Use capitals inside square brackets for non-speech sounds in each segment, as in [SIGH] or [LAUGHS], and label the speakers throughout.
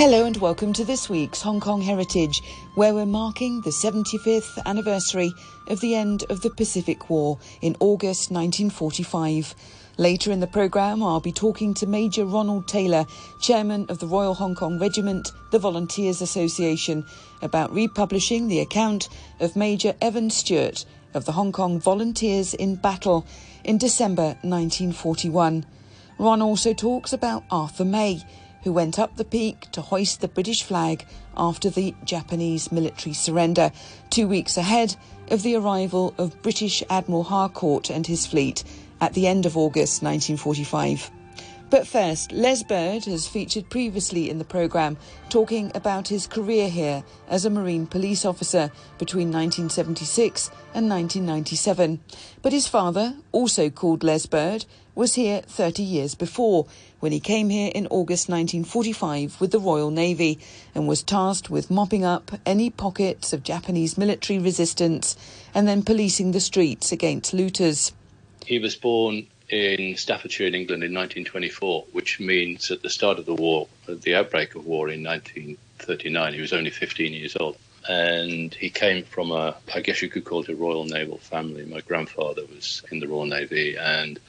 Speaker 1: Hello and welcome to this week's Hong Kong Heritage, where we're marking the 75th anniversary of the end of the Pacific War in August 1945. Later in the programme, I'll be talking to Major Ronald Taylor, Chairman of the Royal Hong Kong Regiment, the Volunteers Association, about republishing the account of Major Evan Stewart of the Hong Kong Volunteers in Battle in December 1941. Ron also talks about Arthur May who went up the peak to hoist the British flag after the Japanese military surrender, two weeks ahead of the arrival of British Admiral Harcourt and his fleet at the end of August 1945. But first, Les Bird has featured previously in the programme talking about his career here as a Marine police officer between 1976 and 1997. But his father, also called Les Bird, was here 30 years before when he came here in August 1945 with the Royal Navy and was tasked with mopping up any pockets of Japanese military resistance and then policing the streets against looters.
Speaker 2: He was born in Staffordshire in England in 1924, which means at the start of the war, at the outbreak of war in 1939, he was only 15 years old. And he came from a, I guess you could call it a Royal Naval family. My grandfather was in the Royal Navy, and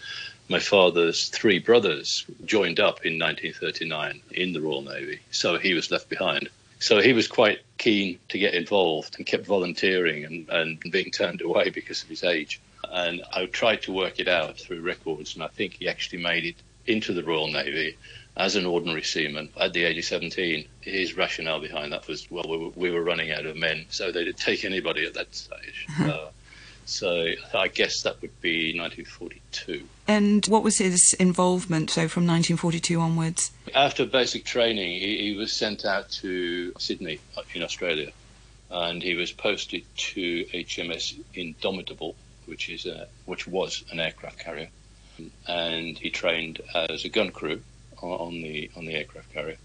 Speaker 2: my father's three brothers joined up in 1939 in the Royal Navy. So he was left behind. So he was quite keen to get involved and kept volunteering and, and being turned away [LAUGHS] because of his age and I tried to work it out through records, and I think he actually made it into the Royal Navy as an ordinary seaman at the age of 17. His rationale behind that was, well, we were, we were running out of men, so they didn't take anybody at that stage. Uh, so I guess that would be 1942.
Speaker 1: And what was his involvement, so from 1942 onwards?
Speaker 2: After basic training, he, he was sent out to Sydney in Australia, and he was posted to HMS Indomitable which is a, which was an aircraft carrier, and he trained as a gun crew on the on the aircraft carrier,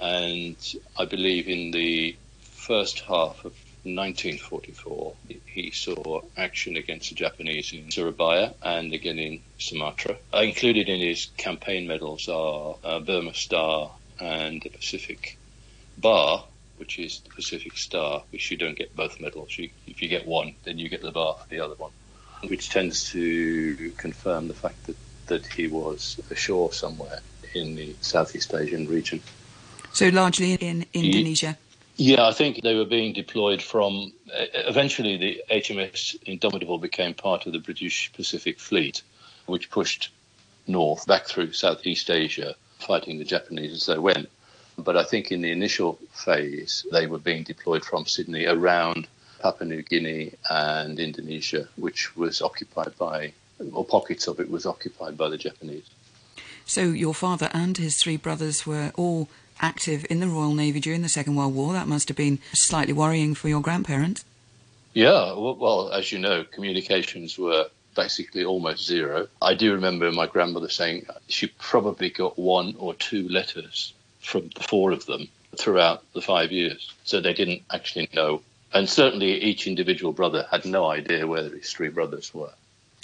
Speaker 2: and I believe in the first half of 1944 he saw action against the Japanese in Surabaya and again in Sumatra. Included in his campaign medals are uh, Burma Star and the Pacific Bar, which is the Pacific Star, which you don't get both medals. You, if you get one, then you get the bar for the other one which tends to confirm the fact that, that he was ashore somewhere in the Southeast Asian region.
Speaker 1: So largely in Indonesia?
Speaker 2: Yeah, I think they were being deployed from. Eventually, the HMS Indomitable became part of the British Pacific Fleet, which pushed north back through Southeast Asia, fighting the Japanese as they went. But I think in the initial phase, they were being deployed from Sydney around Papua New Guinea and Indonesia, which was occupied by, or pockets of it was occupied by the Japanese.
Speaker 1: So your father and his three brothers were all active in the Royal Navy during the Second World War. That must have been slightly worrying for your grandparents.
Speaker 2: Yeah, well, as you know, communications were basically almost zero. I do remember my grandmother saying she probably got one or two letters from the four of them throughout the five years. So they didn't actually know and certainly each individual brother had no idea where his three brothers were.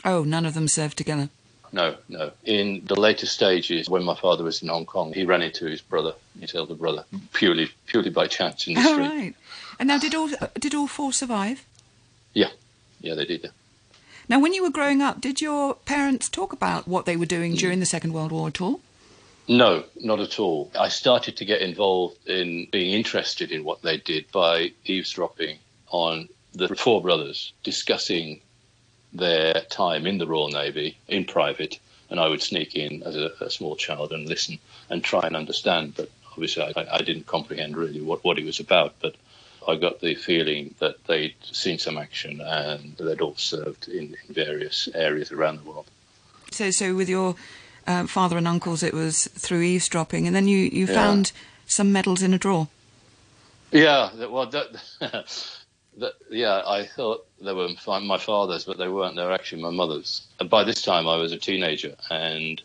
Speaker 1: Oh, none of them served together?
Speaker 2: No, no. In the later stages, when my father was in Hong Kong, he ran into his brother, his elder brother, purely purely by chance in the [LAUGHS]
Speaker 1: street. Right. And now, did all did all four survive?
Speaker 2: Yeah, yeah, they did.
Speaker 1: Now, when you were growing up, did your parents talk about what they were doing during the Second World War at all?
Speaker 2: No, not at all. I started to get involved in being interested in what they did by eavesdropping on the four brothers discussing their time in the Royal Navy in private. And I would sneak in as a, a small child and listen and try and understand. But obviously, I, I didn't comprehend really what, what it was about. But I got the feeling that they'd seen some action and they'd all served in, in various areas around the world.
Speaker 1: So, so with your uh, father and uncles, it was through eavesdropping, and then you, you yeah. found some medals in a drawer.
Speaker 2: Yeah, well, that, [LAUGHS] that, yeah, I thought they were my father's, but they weren't. They were actually my mother's. And by this time, I was a teenager, and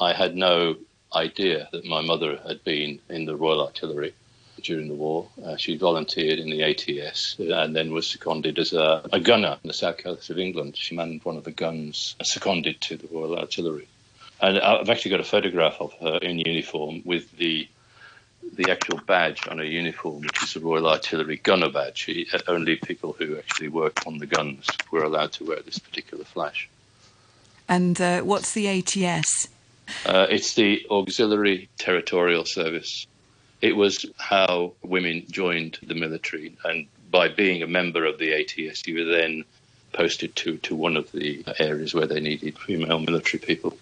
Speaker 2: I had no idea that my mother had been in the Royal Artillery during the war. Uh, she volunteered in the ATS and then was seconded as a, a, gunner in the south coast of England. She manned one of the guns seconded to the Royal Artillery. And I've actually got a photograph of her in uniform with the the actual badge on her uniform, which is the Royal Artillery gunner badge. He, only people who actually work on the guns were allowed to wear this particular flash.
Speaker 1: And uh, what's the ATS?
Speaker 2: Uh, it's the Auxiliary Territorial Service. It was how women joined the military, and by being a member of the ATS, you were then posted to, to one of the areas where they needed female military people.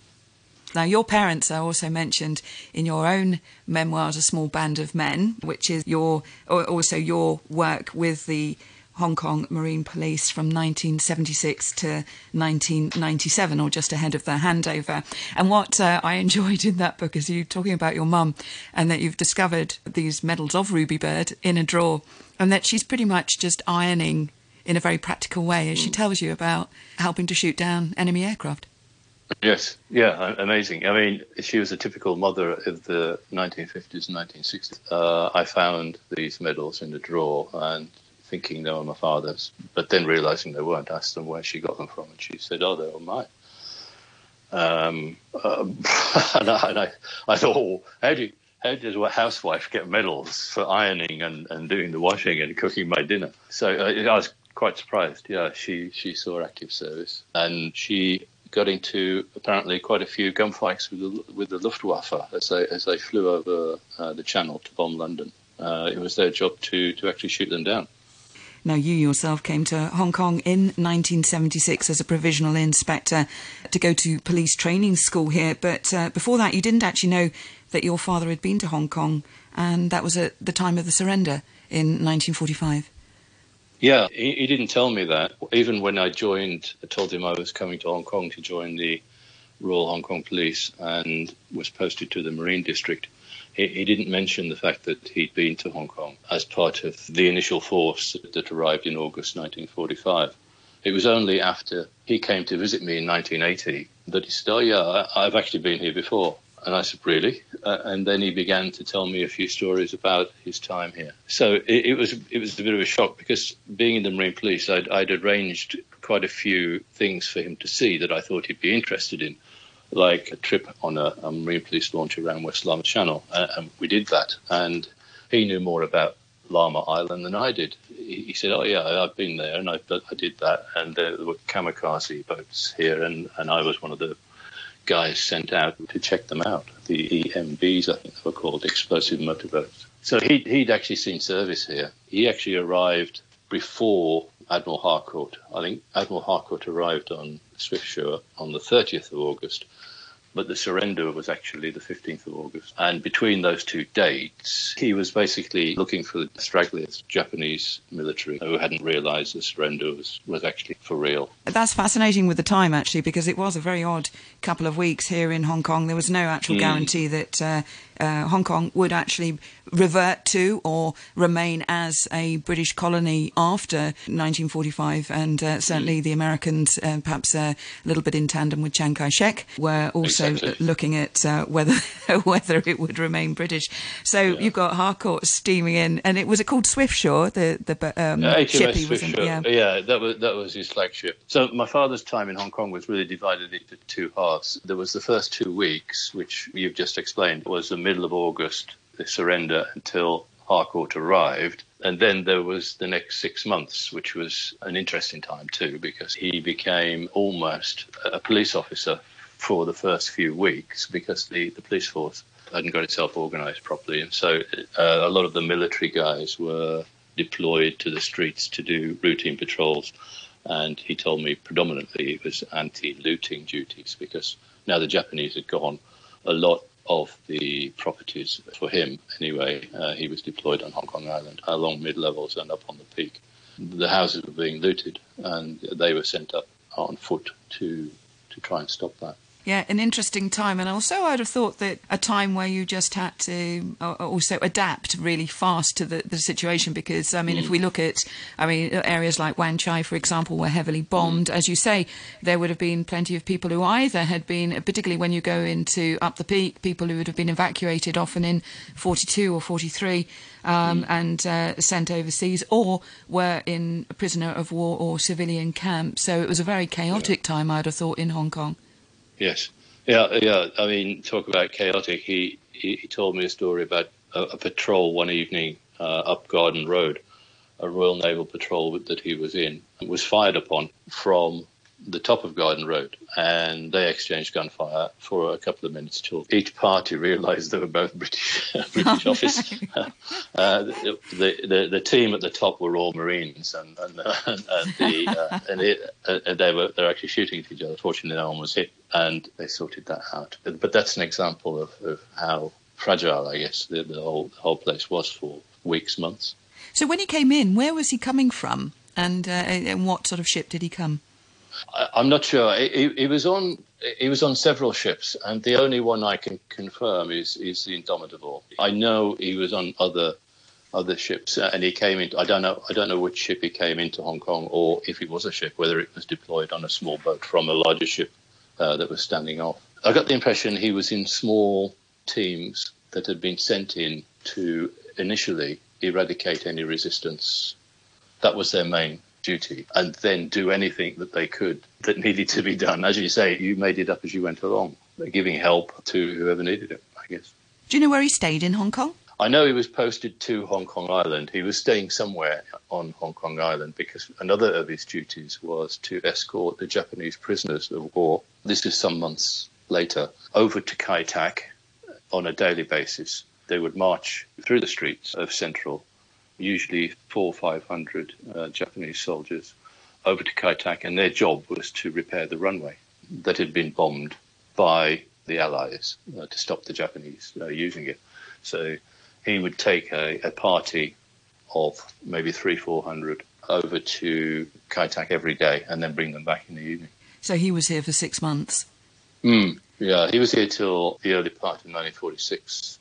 Speaker 1: Now, your parents are also mentioned in your own memoirs, A Small Band of Men, which is your also your work with the Hong Kong Marine Police from 1976 to 1997, or just ahead of the handover. And what uh, I enjoyed in that book is you talking about your mum and that you've discovered these medals of Ruby Bird in a drawer, and that she's pretty much just ironing in a very practical way as she mm. tells you about helping to shoot down enemy aircraft.
Speaker 2: Yes, yeah, amazing. I mean, she was a typical mother of the 1950s and 1960s. Uh, I found these medals in the drawer and thinking they were my father's, but then realizing they weren't, asked them where she got them from, and she said, "Oh, they were mine." Um, um, [LAUGHS] and, I, and I, I, thought, oh, how do you, how does a housewife get medals for ironing and, and doing the washing and cooking my dinner? So uh, I was quite surprised. Yeah, she she saw active service, and she got into apparently quite a few gunfights with the, with the Luftwaffe as they as they flew over uh, the Channel to bomb London. Uh, it was their job to to actually shoot them down.
Speaker 1: Now, you yourself came to Hong Kong in 1976 as a provisional inspector to go to police training school here, but uh, before that, you didn't actually know that your father had been to Hong Kong, and that was at the time of the surrender in 1945.
Speaker 2: Yeah, he, he, didn't tell me that. Even when I joined, I told him I was coming to Hong Kong to join the Royal Hong Kong Police and was posted to the Marine District. He, he didn't mention the fact that he'd been to Hong Kong as part of the initial force that arrived in August 1945. It was only after he came to visit me in 1980 that he said, Oh, yeah, I've actually been here before. And I said, really? Uh, and then he began to tell me a few stories about his time here. So it, it, was it was a bit of a shock because being in the Marine Police, I'd, I'd arranged quite a few things for him to see that I thought he'd be interested in, like a trip on a, a Marine Police launch around West Lamma Channel. Uh, and we did that. And he knew more about Lamma Island than I did. He, he said, "Oh yeah, I've been there, and I, I did that." And there were kamikaze boats here, and, and I was one of the guys sent out to check them out. The EMBs, I think they were called, explosive motorboats. So he'd, he'd actually seen service here. He actually arrived before Admiral Harcourt. I think Admiral Harcourt arrived on Swiftsure on the 30th of August, but the surrender was actually the 15th of August. And between those two dates, he was basically looking for the stragglers, Japanese military, who hadn't realized the surrender was, was actually for real.
Speaker 1: That's fascinating with the time, actually, because it was a very odd couple of weeks here in Hong Kong. There was no actual mm. guarantee that uh, uh, Hong Kong would actually revert to or remain as a British colony after 1945, and uh, certainly mm. the Americans, uh, perhaps uh, a little bit in tandem with Chiang Kai-shek, were also exactly. looking at uh, whether [LAUGHS] whether it would remain British. So yeah. you've got Harcourt steaming in, and it was it called Swiftsure, the the um, ship he was in.
Speaker 2: Yeah. yeah, that was that was his flagship. So my father's time in Hong Kong was really divided into two halves. There was the first two weeks, which you've just explained, was the middle of August, the surrender until Harcourt arrived. And then there was the next six months, which was an interesting time too, because he became almost a police officer for the first few weeks because the, the police force hadn't got itself organized properly. And so uh, a lot of the military guys were deployed to the streets to do routine patrols. And he told me predominantly it was anti looting duties because now the Japanese had gone, a lot of the properties for him, anyway, uh, he was deployed on Hong Kong Island along mid levels and up on the peak. The houses were being looted, and they were sent up on foot to to try and stop that.
Speaker 1: Yeah, an interesting time. And also, I'd have thought that a time where you just had to uh, also adapt really fast to the, the situation. Because, I mean, mm. if we look at, I mean, areas like Wan Chai, for example, were heavily bombed. Mm. As you say, there would have been plenty of people who either had been, particularly when you go into up the peak, people who would have been evacuated often in 42 or 43. Um, mm. and uh, sent overseas, or were in prisoner of war or civilian camp. So it was a very chaotic yeah. time, I'd have thought, in Hong Kong.
Speaker 2: Yes. Yeah, yeah. I mean, talk about chaotic. He, he, he told me a story about a, a patrol one evening uh, up Garden Road, a Royal Naval patrol that he was in, was fired upon from the top of Garden Road, and they exchanged gunfire for a couple of minutes till each party realised they were both British [LAUGHS] British officers. [LAUGHS] [LAUGHS] uh, the, the, the team at the top were all Marines, and and, uh, and, the, uh, and it, uh, they were they're actually shooting at each other. Fortunately, no one was hit, and they sorted that out. But that's an example of, of how fragile, I guess, the, the whole the whole place was for weeks, months.
Speaker 1: So when he came in, where was he coming from, and uh, and what sort of ship did he come?
Speaker 2: I, am not sure. He, he, was on he was on several ships, and the only one I can confirm is is the Indomitable. I know he was on other other ships, and he came into. I don't know. I don't know which ship he came into Hong Kong, or if it was a ship, whether it was deployed on a small boat from a larger ship uh, that was standing off. I got the impression he was in small teams that had been sent in to initially eradicate any resistance. That was their main duty and then do anything that they could that needed to be done. As you say, you made it up as you went along, giving help to whoever needed it, I guess.
Speaker 1: Do you know where he stayed in Hong Kong?
Speaker 2: I know he was posted to Hong Kong Island. He was staying somewhere on Hong Kong Island because another of his duties was to escort the Japanese prisoners of war. This is some months later over to Kai Tak on a daily basis. They would march through the streets of central usually four or five hundred uh, Japanese soldiers over to Kaitak, and their job was to repair the runway that had been bombed by the Allies uh, to stop the Japanese uh, using it. So he would take a, a, party of maybe three, four hundred over to Kaitak every day, and then bring them back in the evening.
Speaker 1: So he was here for six months.
Speaker 2: Mm, yeah, he was here till the early part of 1946.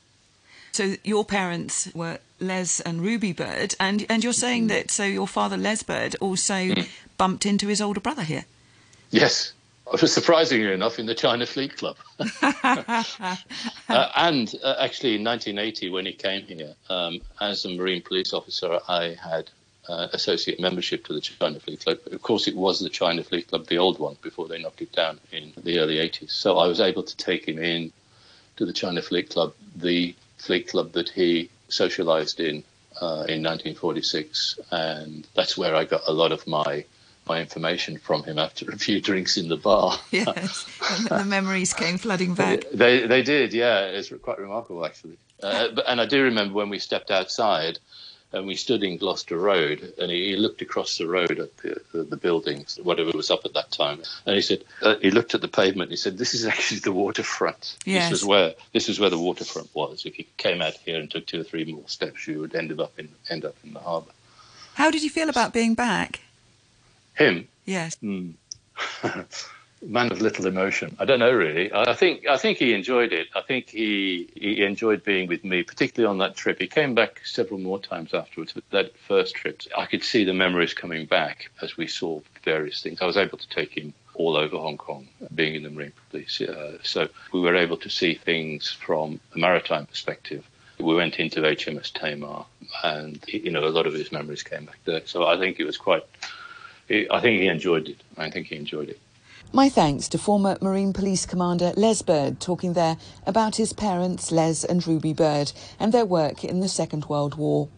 Speaker 1: So your parents were Les and Ruby Bird, and and you're saying mm. that so your father Les Bird also mm. bumped into his older brother here.
Speaker 2: Yes, [LAUGHS] surprisingly enough, in the China Fleet Club. [LAUGHS] uh, and uh, actually, in 1980, when he came here, um, as a Marine police officer, I had uh, associate membership to the China Fleet Club. Of course, it was the China Fleet Club, the old one, before they knocked it down in the early 80s. So I was able to take him in to the China Fleet Club, the fleet club that he socialized in uh, in 1946, and that's where I got a lot of my my information from him after a few drinks in the bar. [LAUGHS]
Speaker 1: yes, the memories came flooding back.
Speaker 2: They they did, yeah. It's quite remarkable actually. Uh, but, and I do remember when we stepped outside and we stood in Gloucester Road, and he, he looked across the road at the, the, the, buildings, whatever was up at that time, and he said uh, he looked at the pavement. and He said, "This is [LAUGHS] actually the waterfront. Yes. This is where this is where the waterfront was. If you came out here and took two or three more steps, you would end up in end up in the harbour."
Speaker 1: How did you feel about being back?
Speaker 2: Him?
Speaker 1: Yes.
Speaker 2: Mm. [LAUGHS] man of little emotion. I don't know really. I think I think he enjoyed it. I think he he enjoyed being with me, particularly on that trip. He came back several more times afterwards. But that first trip, I could see the memories coming back as we saw various things. I was able to take him all over Hong Kong, being in the Marine Police. Uh, so we were able to see things from a maritime perspective. We went into HMS Tamar, and you know a lot of his memories came back there. So I think it was quite. I think he enjoyed it. I think he enjoyed it.
Speaker 1: My thanks to former Marine Police Commander Les Bird talking there about his parents Les and Ruby Bird and their work in the Second World War.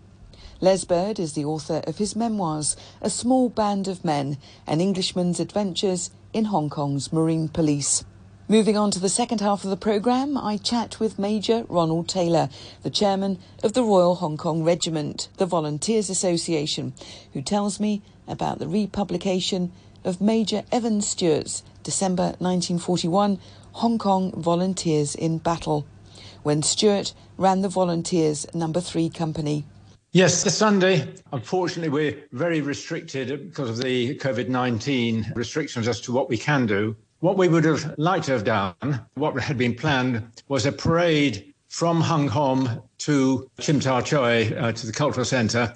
Speaker 1: Les Bird is the author of his memoirs, A Small Band of Men, An Englishman's Adventures in Hong Kong's Marine Police. Moving on to the second half of the programme, I chat with Major Ronald Taylor, the chairman of the Royal Hong Kong Regiment, the Volunteers Association, who tells me about the republication of Major Evan Stewart's December 1941 Hong Kong Volunteers in Battle, when Stewart ran the Volunteers Number 3 Company.
Speaker 3: Yes, this Sunday, unfortunately, we're very restricted because of the COVID 19 restrictions as to what we can do. What we would have liked to have done, what had been planned, was a parade from Hung Hom to Tsim Sha Tsui, uh, to the cultural centre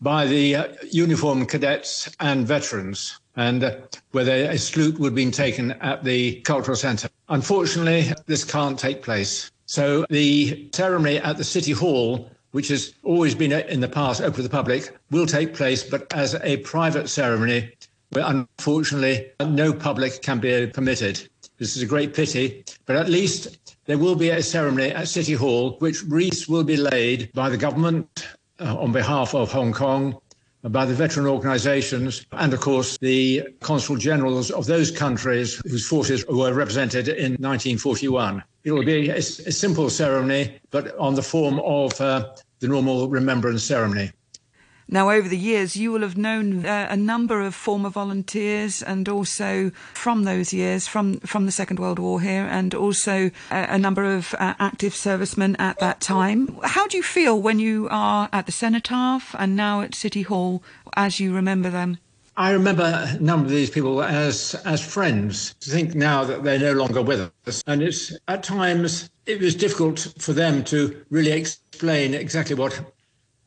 Speaker 3: by the uh, uniformed cadets and veterans and uh, whether a salute would have been taken at the cultural centre. Unfortunately, this can't take place. So the ceremony at the City Hall, which has always been uh, in the past open to the public, will take place, but as a private ceremony where unfortunately no public can be permitted. This is a great pity, but at least there will be a ceremony at City Hall, which wreaths will be laid by the government uh, on behalf of Hong Kong, by the veteran organizations, and of course the consul generals of those countries whose forces were represented in 1941. It will be a, a simple ceremony, but on the form of uh, the normal remembrance ceremony.
Speaker 1: Now, over the years, you will have known uh, a number of former volunteers, and also from those years, from from the Second World War here, and also a, a number of uh, active servicemen at that time. How do you feel when you are at the cenotaph and now at City Hall, as you remember them?
Speaker 3: I remember a number of these people as as friends. To think now that they're no longer with us, and it's at times it was difficult for them to really explain exactly what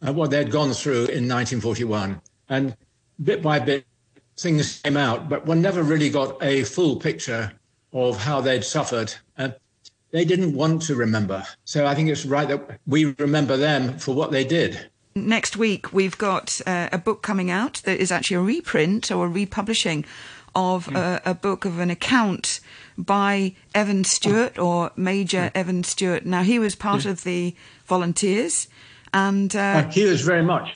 Speaker 3: uh, what they'd gone through in 1941. And bit by bit, things came out, but one never really got a full picture of how they'd suffered. And they didn't want to remember. So I think it's right that we remember them for what they did.
Speaker 1: Next week, we've got uh, a book coming out that is actually a reprint or a republishing of a, a, book of an account by Evan Stewart oh. or Major hmm. Evan Stewart. Now, he was part hmm. of the volunteers and uh,
Speaker 3: he was very much.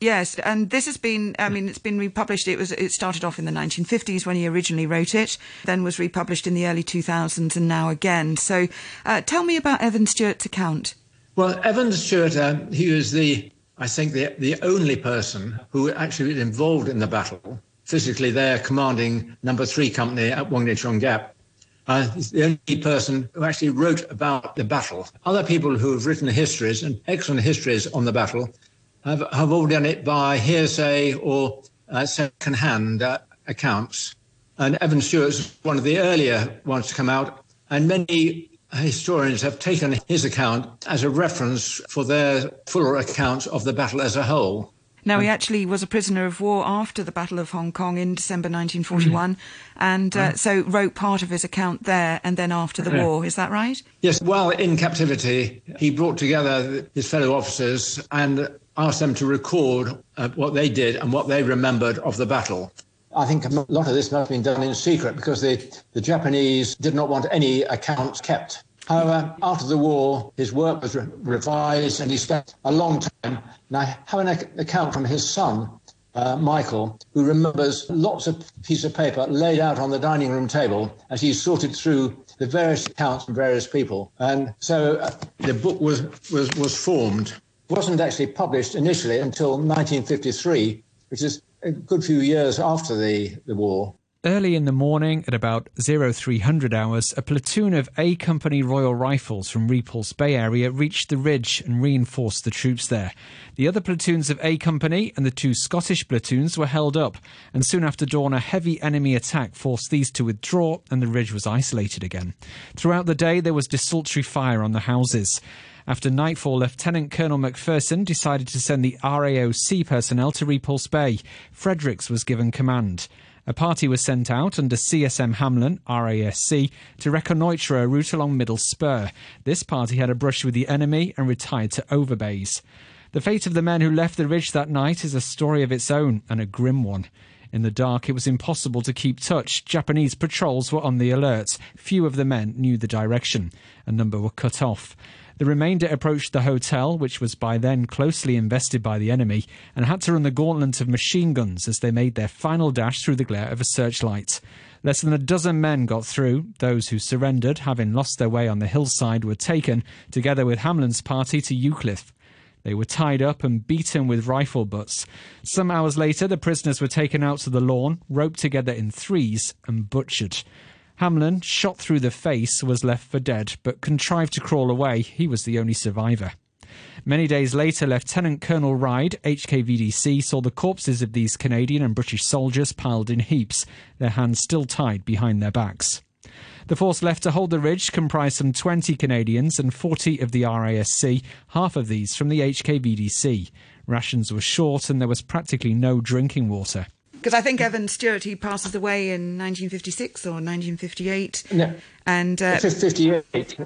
Speaker 1: Yes, and this has been, I mean, it's been republished. It was, it started off in the 1950s when he originally wrote it, then was republished in the early 2000s and now again. So uh, tell me about Evan Stewart's account.
Speaker 3: Well, Evan Stewart, uh, he was the, I think, the, the only person who actually was involved in the battle, physically there commanding number three company at Wong Chong Gap. Uh, he's the only person who actually wrote about the battle. Other people who have written histories and excellent histories on the battle have, have all done it by hearsay or uh, second-hand uh, accounts. And Evan Stewart's one of the earlier ones to come out, and many historians have taken his account as a reference for their fuller accounts of the battle as a whole.
Speaker 1: Now, he actually was a prisoner of war after the Battle of Hong Kong in December 1941, mm. and uh, so wrote part of his account there and then after the war. Is that right?
Speaker 3: Yes. While in captivity, he brought together his fellow officers and asked them to record uh, what they did and what they remembered of the battle. I think a lot of this must have been done in secret because the, the Japanese did not want any accounts kept. However, after the war, his work was re- revised and he spent a long time. And I have an account from his son, uh, Michael, who remembers lots of pieces of paper laid out on the dining room table as he sorted through the various accounts from various people. And so uh, the book was, was, was formed. It wasn't actually published initially until 1953, which is a good few years after the, the war.
Speaker 4: Early in the morning, at about 0300 hours, a platoon of A Company Royal Rifles from Repulse Bay area reached the ridge and reinforced the troops there. The other platoons of A Company and the two Scottish platoons were held up, and soon after dawn, a heavy enemy attack forced these to withdraw, and the ridge was isolated again. Throughout the day, there was desultory fire on the houses. After nightfall, Lieutenant Colonel Macpherson decided to send the RAOC personnel to Repulse Bay. Fredericks was given command. A party was sent out under CSM Hamlin, RASC, to reconnoitre a route along Middle Spur. This party had a brush with the enemy and retired to Overbays. The fate of the men who left the ridge that night is a story of its own and a grim one. In the dark, it was impossible to keep touch. Japanese patrols were on the alert. Few of the men knew the direction. A number were cut off. The remainder approached the hotel, which was by then closely invested by the enemy, and had to run the gauntlet of machine guns as they made their final dash through the glare of a searchlight. Less than a dozen men got through. Those who surrendered, having lost their way on the hillside, were taken, together with Hamlin's party, to Eucliffe. They were tied up and beaten with rifle butts. Some hours later, the prisoners were taken out to the lawn, roped together in threes, and butchered. Hamlin, shot through the face, was left for dead, but contrived to crawl away. He was the only survivor. Many days later, Lieutenant Colonel Ride, HKVDC, saw the corpses of these Canadian and British soldiers piled in heaps, their hands still tied behind their backs. The force left to hold the ridge comprised some 20 Canadians and 40 of the RASC, half of these from the HKVDC. Rations were short and there was practically no drinking water.
Speaker 1: Because I think Evan Stewart, he passes away in 1956 or 1958.
Speaker 3: No.
Speaker 1: And
Speaker 3: uh, 58.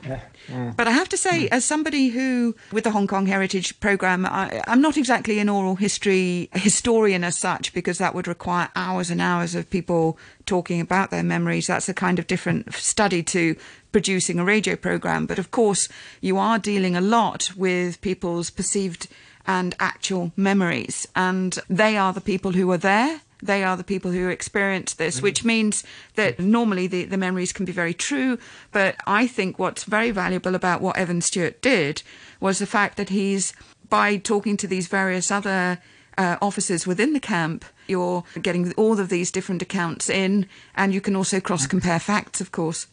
Speaker 1: But I have to say, as somebody who, with the Hong Kong Heritage Programme, I, am not exactly an oral history historian as such, because that would require hours and hours of people talking about their memories. That's a kind of different study to producing a radio programme. But of course, you are dealing a lot with people's perceived and actual memories. And they are the people who are there. They are the people who experience this, which mm-hmm. means that normally the, the memories can be very true. But I think what's very valuable about what Evan Stewart did was the fact that he's, by talking to these various other uh, officers within the camp, you're getting all of these different accounts in, and you can also cross compare facts, of course.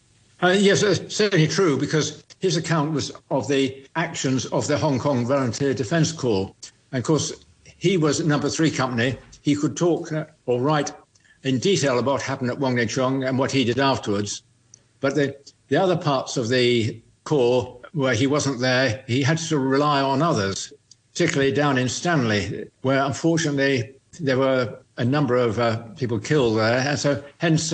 Speaker 3: Uh, yes, certainly true, because his account was of the actions of the Hong Kong Volunteer Defence Corps. And of course, he was number three company. He could talk uh, or write in detail about what happened at Wong Nei Chung and what he did afterwards. But the, the other parts of the Corps where he wasn't there, he had to rely on others, particularly down in Stanley, where unfortunately there were a number of uh, people killed there. And so, hence,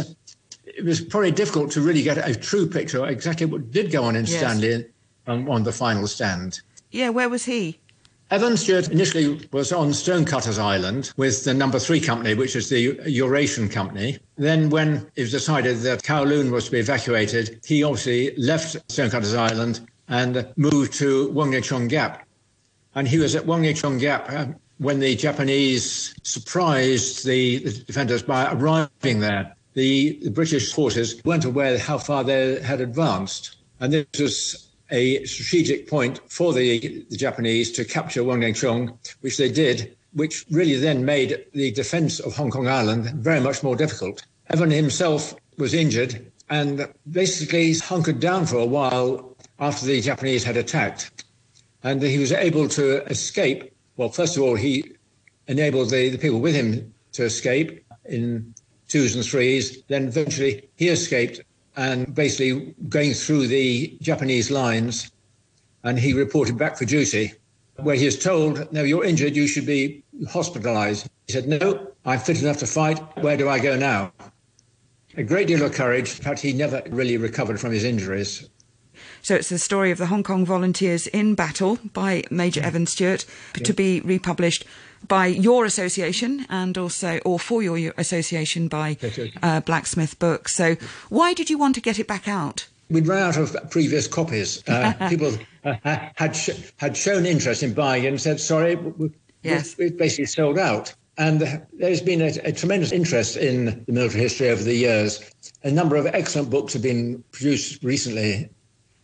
Speaker 3: it was probably difficult to really get a true picture of exactly what did go on in yes. Stanley on, on the final stand.
Speaker 1: Yeah, where was he?
Speaker 3: Evan Stewart initially was on Stonecutters Island with the number three company, which is the Eurasian company. Then, when it was decided that Kowloon was to be evacuated, he obviously left Stonecutters Island and moved to Wong Nei Chung Gap. And he was at Wong Nei Chung Gap uh, when the Japanese surprised the, the defenders by arriving there the, the British forces weren't aware how far they had advanced. And this was a strategic point for the, the Japanese to capture Chung, which they did, which really then made the defense of Hong Kong Island very much more difficult. Evan himself was injured and basically hunkered down for a while after the Japanese had attacked. And he was able to escape. Well, first of all, he enabled the, the people with him to escape in twos and threes. Then eventually he escaped and basically going through the Japanese lines. And he reported back for duty, where he is told, No, you're injured, you should be hospitalized. He said, No, I'm fit enough to fight. Where do I go now? A great deal of courage. Fact, he never really recovered from his injuries.
Speaker 1: So it's the story of the Hong Kong volunteers in battle by Major Evan Stewart yeah. to be republished by your association and also, or for your association by uh, Blacksmith Books. So, why did you want to get it back out?
Speaker 3: We'd run out of previous copies. Uh, [LAUGHS] people uh, had sh- had shown interest in buying it and said, "Sorry, we, yes. we've basically sold out." And there's been a, a, tremendous interest in the military history over the years. A number of excellent books have been produced recently,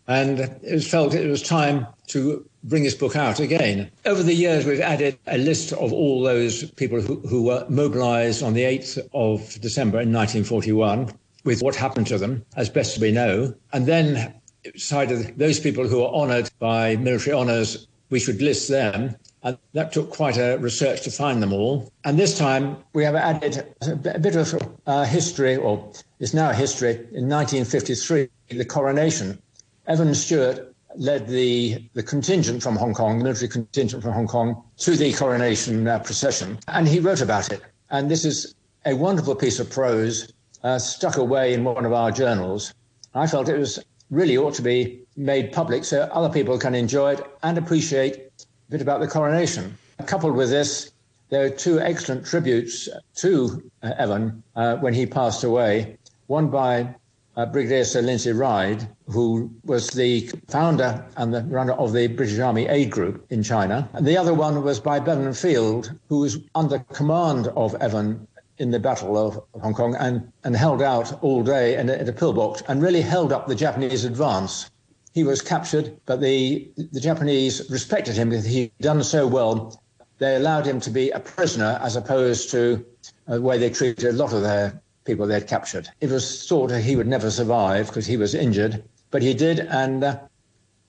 Speaker 3: and it was felt it was time to bring this book out again. Over the years, we've added a list of all those people who, who were mobilized on the 8th of December in 1941 with what happened to them, as best we know. And then decided those people who were honored by military honors, we should list them. And that took quite a research to find them all. And this time we have added a bit of uh, history, or it's now history, in 1953, the coronation. Evan Stewart led the, the contingent from Hong Kong, the military contingent from Hong Kong, to the coronation uh, procession. And he wrote about it. And this is a wonderful piece of prose uh, stuck away in one of our journals. I felt it was really ought to be made public so other people can enjoy it and appreciate a bit about the coronation. Coupled with this, there are two excellent tributes to uh, Evan uh, when he passed away. One by uh, Brigadier Sir Lindsay Ride, who was the founder and the runner of the British Army Aid Group in China. And the other one was by Bevan Field, who was under command of Evan in the Battle of Hong Kong and, and held out all day in a, in a pillbox and really held up the Japanese advance. He was captured, but the, the Japanese respected him because he'd done so well. They allowed him to be a prisoner as opposed to uh, the way they treated a lot of their people they'd captured. It was thought he would never survive because he was injured, but he did, and uh,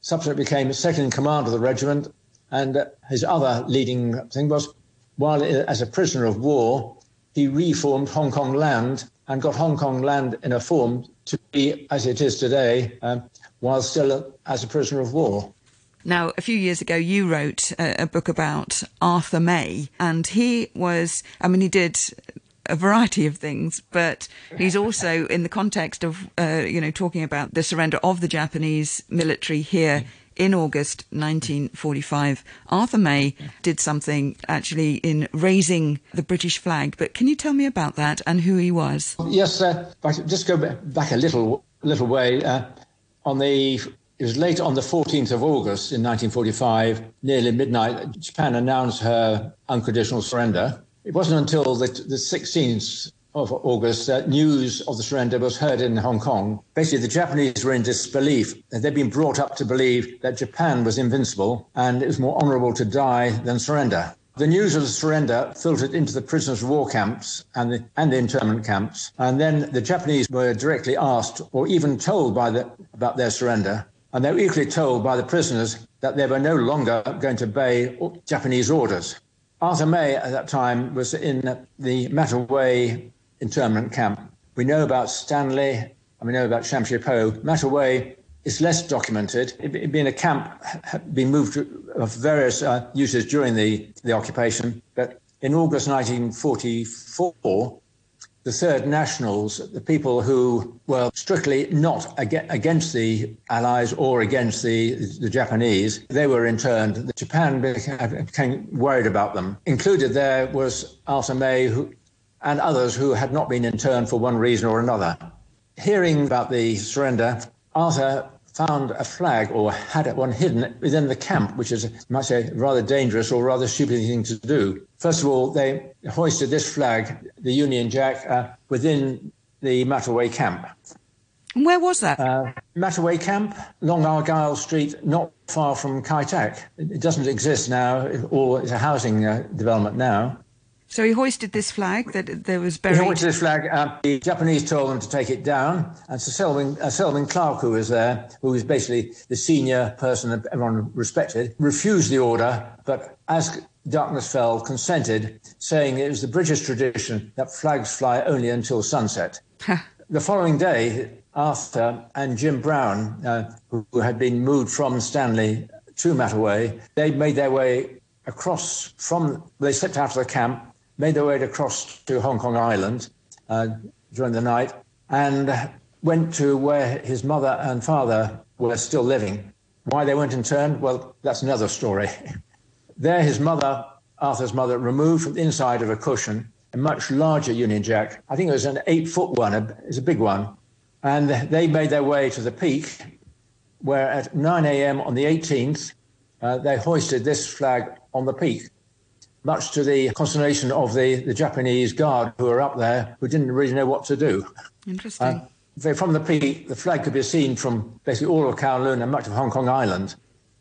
Speaker 3: subsequently became second in command of the regiment. And uh, his other leading thing was, while as a prisoner of war, he reformed Hong Kong land and got Hong Kong land in a form to be as it is today, um, while still as a prisoner of war.
Speaker 1: Now, a few years ago, you wrote a, a, book about Arthur May, and he was, I mean, he did a variety of things, but he's also in the context of, uh, you know, talking about the surrender of the Japanese military here in August 1945. Arthur May did something actually in raising the British flag, but can you tell me about that and who he was?
Speaker 3: Yes, uh, just go back a little little way. Uh, on the it was late on the 14th of August in 1945, nearly midnight, Japan announced her unconditional surrender. It wasn't until the, the 16th of August that news of the surrender was heard in Hong Kong. Basically, the Japanese were in disbelief. They'd been brought up to believe that Japan was invincible and it was more honorable to die than surrender. The news of the surrender filtered into the prisoners of war camps and the, and the internment camps. And then the Japanese were directly asked or even told by the, about their surrender. And they were equally told by the prisoners that they were no longer going to obey Japanese orders. Arthur May at that time was in the Ma Tau Wai internment camp. We know about Stanley and we know about Sham Shui Po. Ma Tau Wai is less documented. It being a camp, been moved of various uh, uses during the, the occupation. But in August 1944, the Third Nationals, the people who were strictly not against the Allies or against the, the Japanese, they were interned. Japan became worried about them. Included there was Arthur May who, and others who had not been interned for one reason or another. Hearing about the surrender, Arthur found a flag or had one hidden within the camp, which is, you might say, rather dangerous or rather stupid thing to do. First of all, they hoisted this flag, the Union Jack, uh, within the Ma Tau Wai camp.
Speaker 1: Where was that?
Speaker 3: Uh, Ma Tau Wai Camp, Long Argyle Street, not far from Kai Tak. It doesn't exist now, or it's a housing uh, development now.
Speaker 1: So he hoisted this flag that there was buried.
Speaker 3: He hoisted this flag. Uh, the Japanese told them to take it down, and so Selwyn, uh, Selwyn Clarke, who was there, who was basically the senior person that everyone respected, refused the order. But as darkness fell, consented, saying it was the British tradition that flags fly only until sunset. the following day, Arthur and Jim Brown, uh, who had been moved from Stanley to Ma Tau Wai, they made their way across from, they slipped out of the camp made their way across to Hong Kong Island uh, during the night and went to where his mother and father were still living. Why they went interned? Well, that's another story. [LAUGHS] there, his mother, Arthur's mother, removed from the inside of a cushion a much larger Union Jack. I think it was an eight foot one, it's a big one. And they made their way to the peak, where at 9 a.m. on the 18th, uh, they hoisted this flag on the peak much to the consternation of the, the Japanese guard who were up there who didn't really know what to do.
Speaker 1: Interesting.
Speaker 3: Uh, from the peak, the flag could be seen from basically all of Kowloon and much of Hong Kong Island.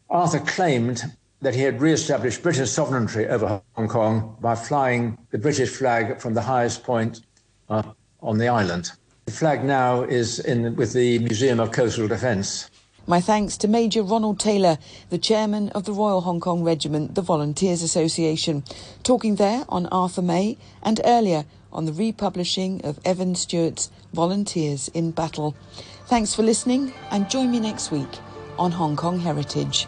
Speaker 3: Arthur claimed that he had re-established British sovereignty over Hong Kong by flying the British flag from the highest point uh, on the island. The flag now is in with the Museum of Coastal Defence.
Speaker 1: My thanks to Major Ronald Taylor, the chairman of the Royal Hong Kong Regiment, the Volunteers Association, talking there on Arthur May and earlier on the republishing of Evan Stewart's Volunteers in Battle. Thanks for listening and join me next week on Hong Kong Heritage.